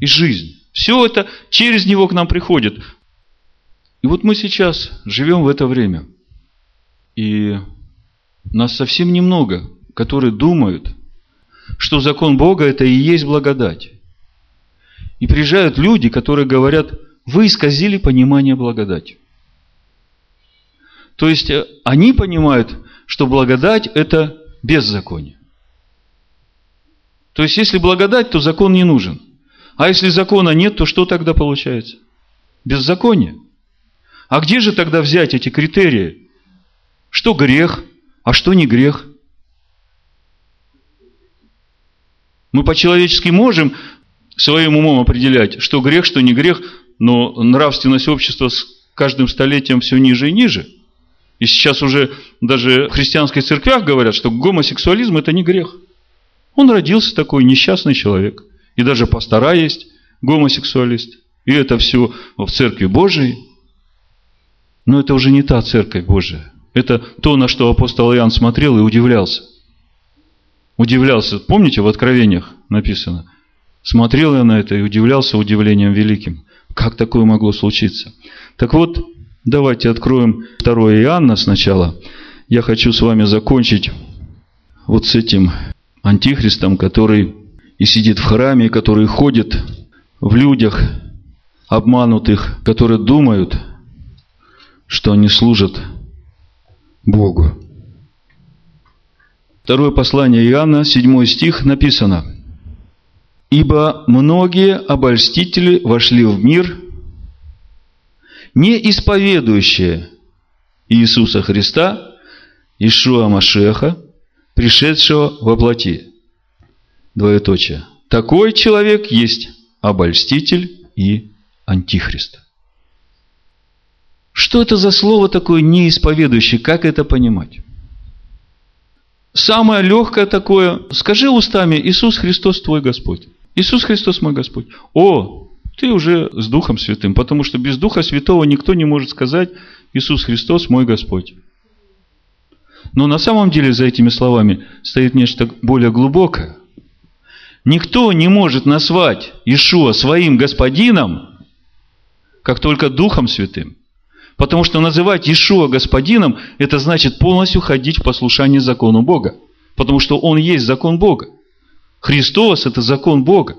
и жизнь. Все это через него к нам приходит. И вот мы сейчас живем в это время. И нас совсем немного, которые думают, что закон Бога это и есть благодать. И приезжают люди, которые говорят, вы исказили понимание благодати. То есть э, они понимают, что благодать – это беззаконие. То есть, если благодать, то закон не нужен. А если закона нет, то что тогда получается? Беззаконие. А где же тогда взять эти критерии? Что грех, а что не грех? Мы по-человечески можем своим умом определять, что грех, что не грех, но нравственность общества с каждым столетием все ниже и ниже – и сейчас уже даже в христианских церквях говорят, что гомосексуализм – это не грех. Он родился такой несчастный человек. И даже пастора есть гомосексуалист. И это все в Церкви Божией. Но это уже не та Церковь Божия. Это то, на что апостол Иоанн смотрел и удивлялся. Удивлялся. Помните, в Откровениях написано? Смотрел я на это и удивлялся удивлением великим. Как такое могло случиться? Так вот, Давайте откроем 2 Иоанна сначала. Я хочу с вами закончить вот с этим антихристом, который и сидит в храме, который ходит в людях обманутых, которые думают, что они служат Богу. Второе послание Иоанна, 7 стих, написано. «Ибо многие обольстители вошли в мир, не исповедующие Иисуса Христа, Ишуа Машеха, пришедшего во плоти. Двоеточие. Такой человек есть обольститель и антихрист. Что это за слово такое неисповедующий? Как это понимать? Самое легкое такое, скажи устами, Иисус Христос твой Господь. Иисус Христос мой Господь. О, ты уже с Духом Святым, потому что без Духа Святого никто не может сказать Иисус Христос мой Господь. Но на самом деле за этими словами стоит нечто более глубокое. Никто не может назвать Ишуа своим господином, как только Духом Святым. Потому что называть Ишуа господином, это значит полностью ходить в послушание закону Бога. Потому что Он есть закон Бога. Христос – это закон Бога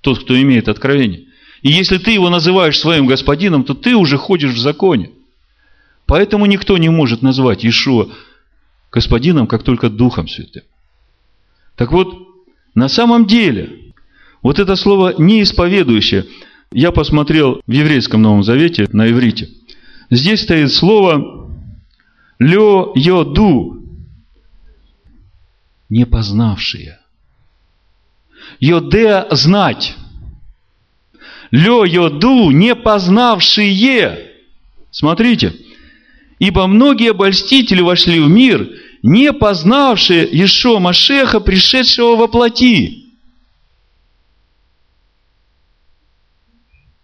тот, кто имеет откровение. И если ты его называешь своим господином, то ты уже ходишь в законе. Поэтому никто не может назвать Иешуа господином, как только Духом Святым. Так вот, на самом деле, вот это слово «неисповедующее», я посмотрел в еврейском Новом Завете, на иврите. Здесь стоит слово «лё йоду», не познавшие. Йодеа – знать. Лё йоду – не познавшие. Смотрите. Ибо многие обольстители вошли в мир, не познавшие Ишо Машеха, пришедшего во плоти.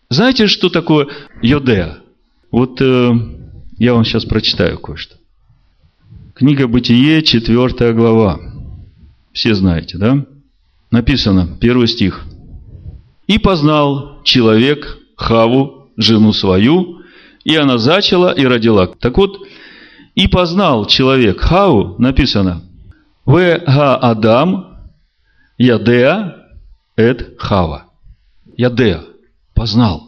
Знаете, что такое Йодеа? Вот э, я вам сейчас прочитаю кое-что. Книга Бытие, 4 глава. Все знаете, да? Написано, первый стих. «И познал человек Хаву, жену свою, и она зачала и родила». Так вот, «И познал человек Хаву» написано, «В га Адам ядеа эт Хава». Ядеа, познал.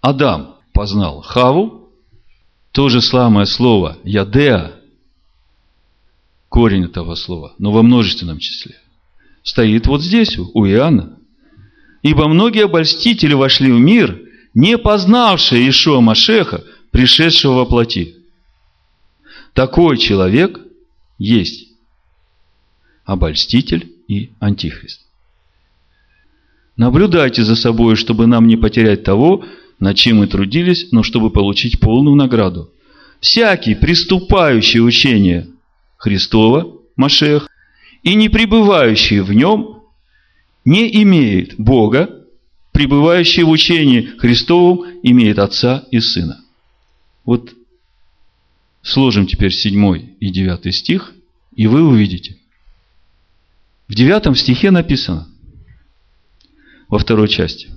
Адам познал Хаву, то же самое слово Ядеа корень этого слова, но во множественном числе, стоит вот здесь, у Иоанна. Ибо многие обольстители вошли в мир, не познавшие Ишуа Машеха, пришедшего во плоти. Такой человек есть обольститель и антихрист. Наблюдайте за собой, чтобы нам не потерять того, над чем мы трудились, но чтобы получить полную награду. Всякий, приступающий учение Христова, Машех, и не пребывающий в нем, не имеет Бога, пребывающий в учении Христовом имеет Отца и Сына. Вот сложим теперь седьмой и девятый стих, и вы увидите. В девятом стихе написано, во второй части,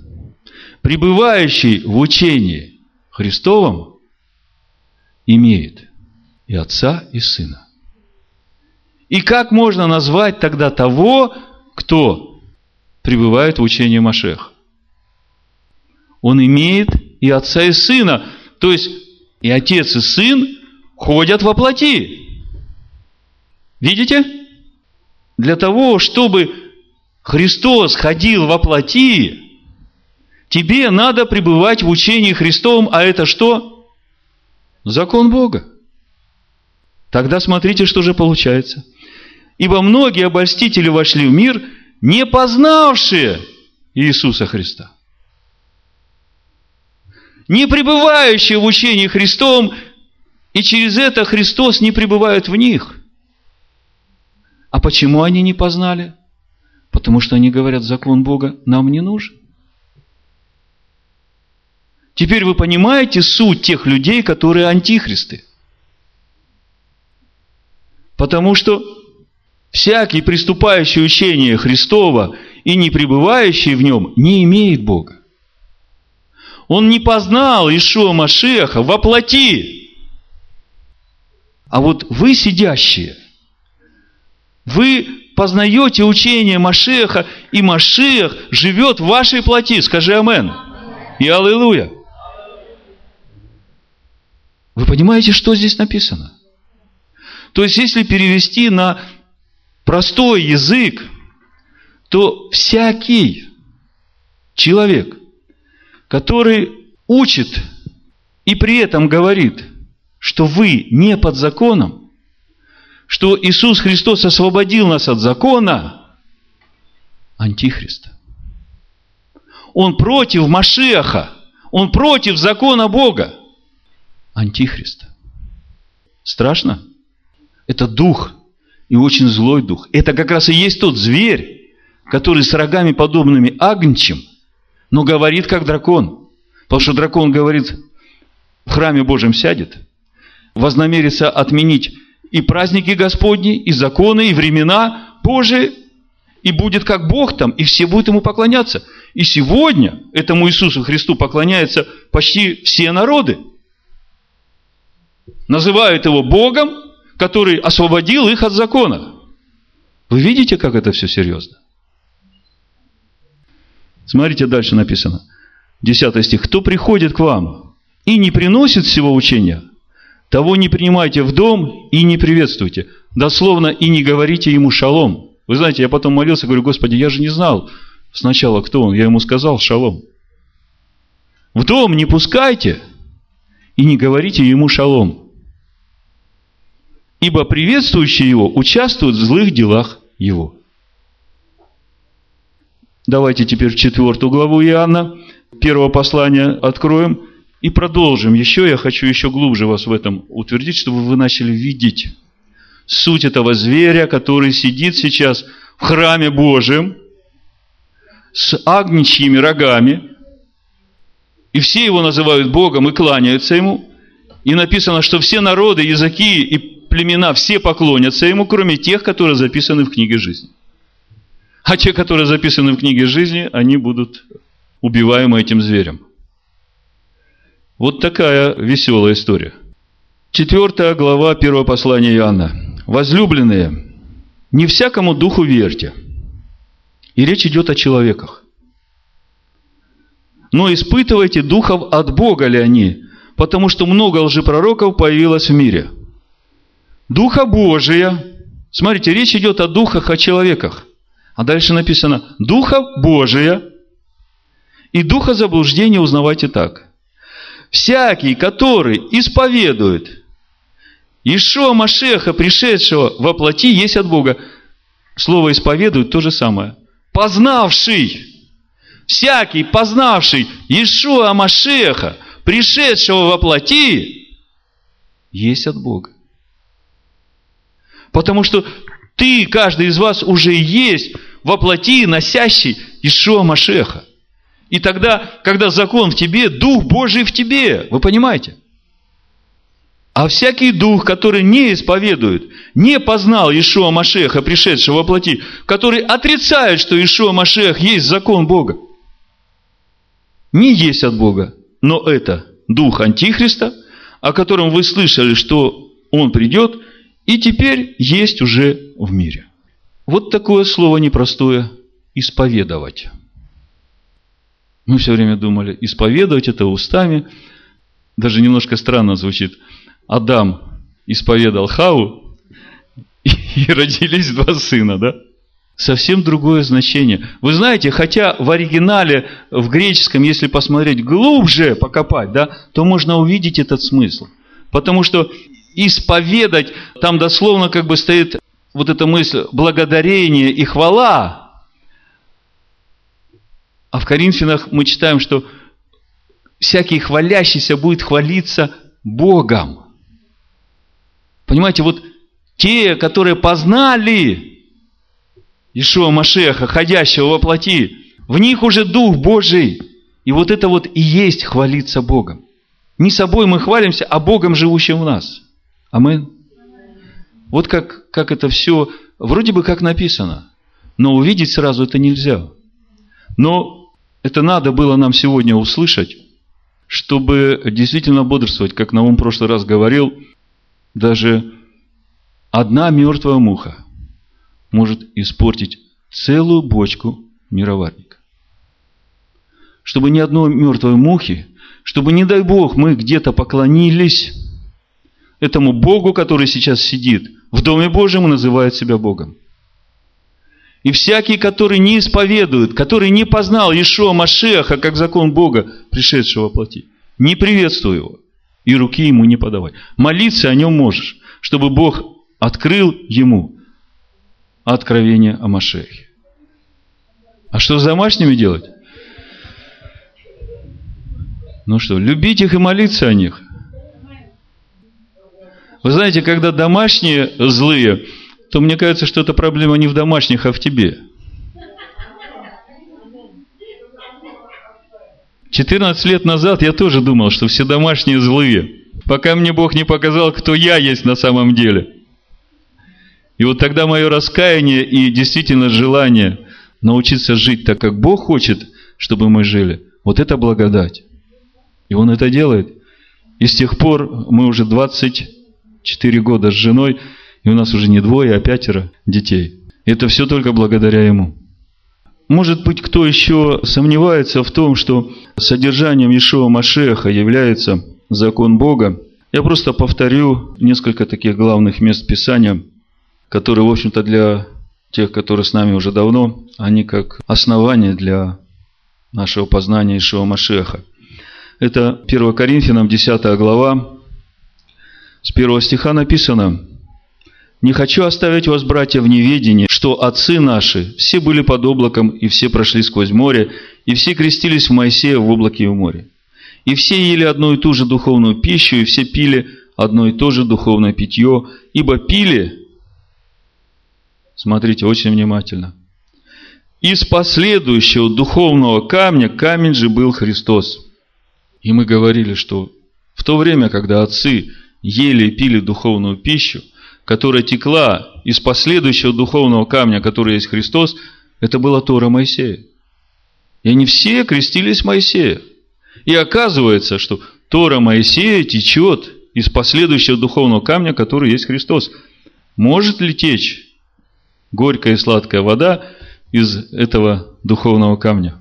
пребывающий в учении Христовом имеет и Отца, и Сына. И как можно назвать тогда того, кто пребывает в учении Машех? Он имеет и Отца, и Сына. То есть, и Отец, и Сын ходят во плоти. Видите? Для того, чтобы Христос ходил во плоти, тебе надо пребывать в учении Христовом, а это что? Закон Бога. Тогда смотрите, что же получается. Ибо многие обольстители вошли в мир, не познавшие Иисуса Христа. Не пребывающие в учении Христовом, и через это Христос не пребывает в них. А почему они не познали? Потому что они говорят, закон Бога нам не нужен. Теперь вы понимаете суть тех людей, которые антихристы. Потому что всякий приступающий учение Христова и не пребывающий в нем не имеет Бога. Он не познал Ишуа Машеха во плоти. А вот вы сидящие, вы познаете учение Машеха, и Машех живет в вашей плоти. Скажи Амен. И Аллилуйя. Вы понимаете, что здесь написано? То есть, если перевести на простой язык, то всякий человек, который учит и при этом говорит, что вы не под законом, что Иисус Христос освободил нас от закона, антихриста. Он против Машеха, он против закона Бога, антихриста. Страшно? Это дух, и очень злой дух. Это как раз и есть тот зверь, который с рогами подобными агнчим, но говорит как дракон. Потому что дракон говорит, в храме Божьем сядет, вознамерится отменить и праздники Господни, и законы, и времена Божии, и будет как Бог там, и все будут ему поклоняться. И сегодня этому Иисусу Христу поклоняются почти все народы. Называют его Богом, который освободил их от закона. Вы видите, как это все серьезно? Смотрите, дальше написано. Десятый стих. «Кто приходит к вам и не приносит всего учения, того не принимайте в дом и не приветствуйте. Дословно, и не говорите ему шалом». Вы знаете, я потом молился, говорю, Господи, я же не знал сначала, кто он. Я ему сказал шалом. В дом не пускайте и не говорите ему шалом ибо приветствующие его участвуют в злых делах его. Давайте теперь четвертую главу Иоанна, первого послания откроем и продолжим. Еще я хочу еще глубже вас в этом утвердить, чтобы вы начали видеть суть этого зверя, который сидит сейчас в храме Божьем с агничьими рогами, и все его называют Богом и кланяются ему. И написано, что все народы, языки и племена все поклонятся ему, кроме тех, которые записаны в книге жизни. А те, которые записаны в книге жизни, они будут убиваемы этим зверем. Вот такая веселая история. Четвертая глава первого послания Иоанна. Возлюбленные, не всякому духу верьте. И речь идет о человеках. Но испытывайте духов от Бога ли они, потому что много лжепророков появилось в мире – Духа Божия. Смотрите, речь идет о духах, о человеках. А дальше написано, Духа Божия и Духа заблуждения узнавайте так. Всякий, который исповедует Ишуа Машеха, пришедшего во плоти, есть от Бога. Слово исповедует то же самое. Познавший, всякий познавший Ишуа Машеха, пришедшего во плоти, есть от Бога. Потому что ты, каждый из вас уже есть во плоти носящий Ишуа Машеха. И тогда, когда закон в тебе, Дух Божий в тебе. Вы понимаете? А всякий дух, который не исповедует, не познал Ишуа Машеха, пришедшего во плоти, который отрицает, что Ишуа Машех есть закон Бога, не есть от Бога, но это дух Антихриста, о котором вы слышали, что он придет, и теперь есть уже в мире. Вот такое слово непростое – исповедовать. Мы все время думали, исповедовать это устами, даже немножко странно звучит. Адам исповедал Хаву, и родились два сына, да? Совсем другое значение. Вы знаете, хотя в оригинале, в греческом, если посмотреть глубже, покопать, да, то можно увидеть этот смысл. Потому что исповедать, там дословно как бы стоит вот эта мысль благодарение и хвала. А в Коринфянах мы читаем, что всякий хвалящийся будет хвалиться Богом. Понимаете, вот те, которые познали Ишуа Машеха, ходящего во плоти, в них уже Дух Божий. И вот это вот и есть хвалиться Богом. Не собой мы хвалимся, а Богом, живущим в нас. Амин. Вот как, как это все, вроде бы как написано, но увидеть сразу это нельзя. Но это надо было нам сегодня услышать, чтобы действительно бодрствовать, как Наум в прошлый раз говорил, даже одна мертвая муха может испортить целую бочку мироварника. Чтобы ни одной мертвой мухи, чтобы, не дай Бог, мы где-то поклонились этому Богу, который сейчас сидит в Доме Божьем и называет себя Богом. И всякий, который не исповедует, который не познал Ишуа Машеха как закон Бога, пришедшего плоти, не приветствуй его и руки ему не подавай. Молиться о нем можешь, чтобы Бог открыл ему откровение о Машехе. А что с домашними делать? Ну что, любить их и молиться о них. Вы знаете, когда домашние злые, то мне кажется, что эта проблема не в домашних, а в тебе. 14 лет назад я тоже думал, что все домашние злые, пока мне Бог не показал, кто я есть на самом деле. И вот тогда мое раскаяние и действительно желание научиться жить так, как Бог хочет, чтобы мы жили, вот это благодать. И Он это делает. И с тех пор мы уже 20 четыре года с женой, и у нас уже не двое, а пятеро детей. Это все только благодаря ему. Может быть, кто еще сомневается в том, что содержанием Ишуа Машеха является закон Бога, я просто повторю несколько таких главных мест Писания, которые, в общем-то, для тех, которые с нами уже давно, они как основание для нашего познания Ишуа Машеха. Это 1 Коринфянам 10 глава, с первого стиха написано, «Не хочу оставить вас, братья, в неведении, что отцы наши все были под облаком, и все прошли сквозь море, и все крестились в Моисея в облаке и в море. И все ели одну и ту же духовную пищу, и все пили одно и то же духовное питье, ибо пили, смотрите очень внимательно, из последующего духовного камня камень же был Христос. И мы говорили, что в то время, когда отцы ели и пили духовную пищу, которая текла из последующего духовного камня, который есть Христос, это была Тора Моисея. И они все крестились Моисея. И оказывается, что Тора Моисея течет из последующего духовного камня, который есть Христос. Может ли течь горькая и сладкая вода из этого духовного камня?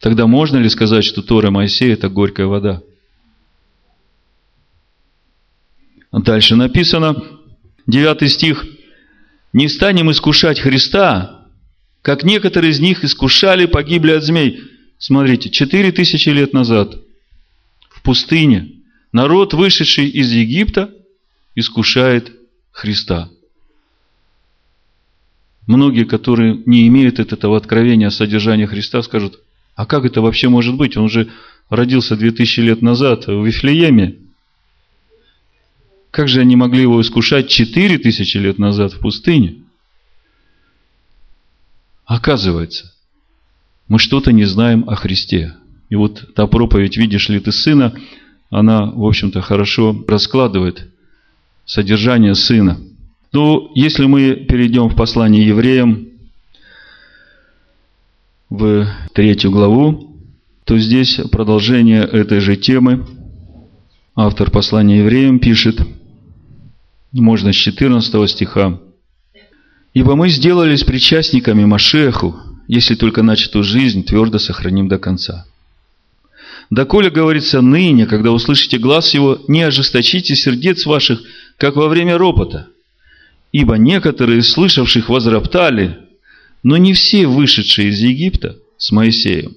Тогда можно ли сказать, что Тора Моисея – это горькая вода? Дальше написано, 9 стих. «Не станем искушать Христа, как некоторые из них искушали, погибли от змей». Смотрите, четыре тысячи лет назад в пустыне народ, вышедший из Египта, искушает Христа. Многие, которые не имеют этого откровения о содержании Христа, скажут, а как это вообще может быть? Он же родился 2000 лет назад в Вифлееме. Как же они могли его искушать 4000 лет назад в пустыне? Оказывается, мы что-то не знаем о Христе. И вот та проповедь «Видишь ли ты сына», она, в общем-то, хорошо раскладывает содержание сына. Но если мы перейдем в послание евреям, в третью главу, то здесь продолжение этой же темы. Автор послания евреям пишет, можно с 14 стиха. «Ибо мы сделались причастниками Машеху, если только начатую жизнь твердо сохраним до конца. Доколе говорится ныне, когда услышите глаз его, не ожесточите сердец ваших, как во время ропота. Ибо некоторые, слышавших, возроптали, но не все вышедшие из Египта с Моисеем.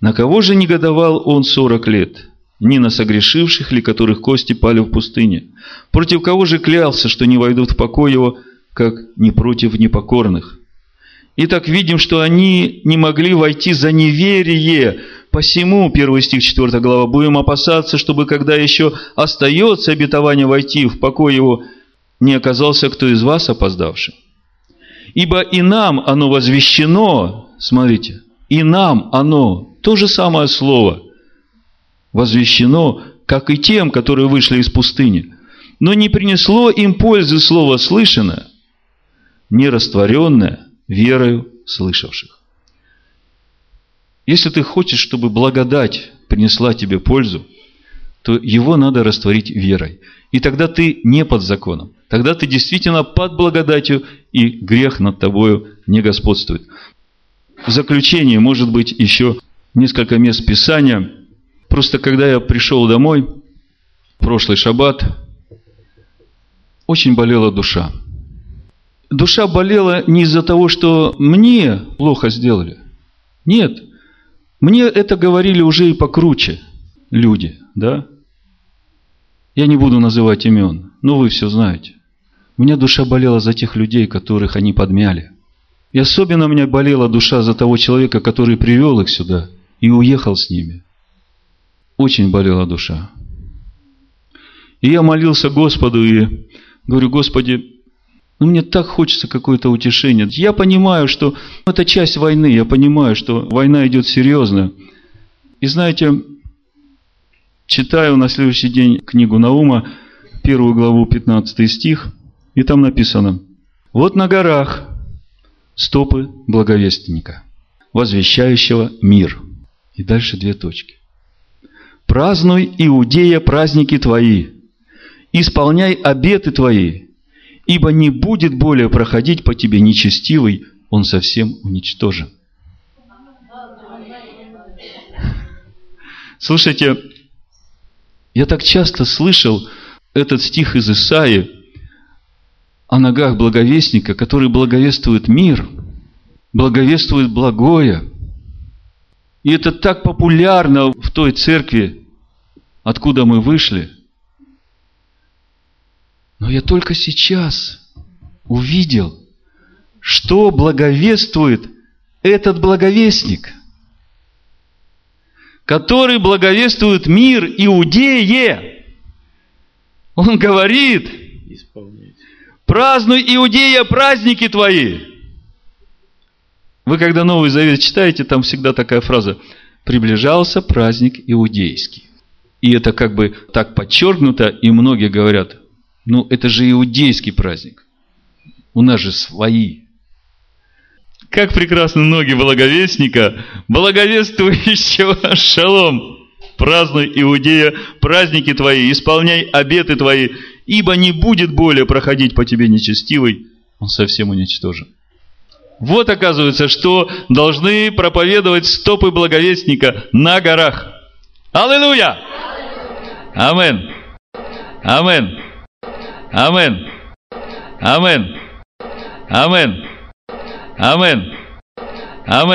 На кого же негодовал он сорок лет? Не на согрешивших ли, которых кости пали в пустыне? Против кого же клялся, что не войдут в покой его, как не против непокорных? Итак, видим, что они не могли войти за неверие. Посему, первый стих 4 глава, будем опасаться, чтобы когда еще остается обетование войти в покой его, не оказался кто из вас опоздавшим. Ибо и нам оно возвещено, смотрите, и нам оно, то же самое слово, возвещено, как и тем, которые вышли из пустыни. Но не принесло им пользы слово слышанное, не растворенное верою слышавших. Если ты хочешь, чтобы благодать принесла тебе пользу, то его надо растворить верой. И тогда ты не под законом. Тогда ты действительно под благодатью, и грех над тобою не господствует. В заключение, может быть, еще несколько мест Писания. Просто когда я пришел домой, прошлый шаббат, очень болела душа. Душа болела не из-за того, что мне плохо сделали. Нет. Мне это говорили уже и покруче люди, да? Я не буду называть имен, но вы все знаете. У меня душа болела за тех людей, которых они подмяли. И особенно у меня болела душа за того человека, который привел их сюда и уехал с ними. Очень болела душа. И я молился Господу и говорю, Господи, ну мне так хочется какое-то утешение. Я понимаю, что это часть войны, я понимаю, что война идет серьезно. И знаете, читаю на следующий день книгу Наума, первую главу, 15 стих, и там написано, «Вот на горах стопы благовестника, возвещающего мир». И дальше две точки. «Празднуй, Иудея, праздники твои, исполняй обеты твои, ибо не будет более проходить по тебе нечестивый, он совсем уничтожен». Слушайте, я так часто слышал этот стих из Исаии о ногах благовестника, который благовествует мир, благовествует благое. И это так популярно в той церкви, откуда мы вышли. Но я только сейчас увидел, что благовествует этот благовестник – который благовествует мир Иудее. Он говорит, празднуй, Иудея, праздники твои. Вы когда Новый Завет читаете, там всегда такая фраза «приближался праздник иудейский». И это как бы так подчеркнуто, и многие говорят, ну это же иудейский праздник. У нас же свои. Как прекрасны ноги благовестника, благовествующего шалом. Празднуй, Иудея, праздники твои, исполняй обеты твои, ибо не будет более проходить по тебе нечестивый, он совсем уничтожен. Вот оказывается, что должны проповедовать стопы благовестника на горах. Аллилуйя! Амен. Амен. Амен. Амен. Амен. Amen. Amen.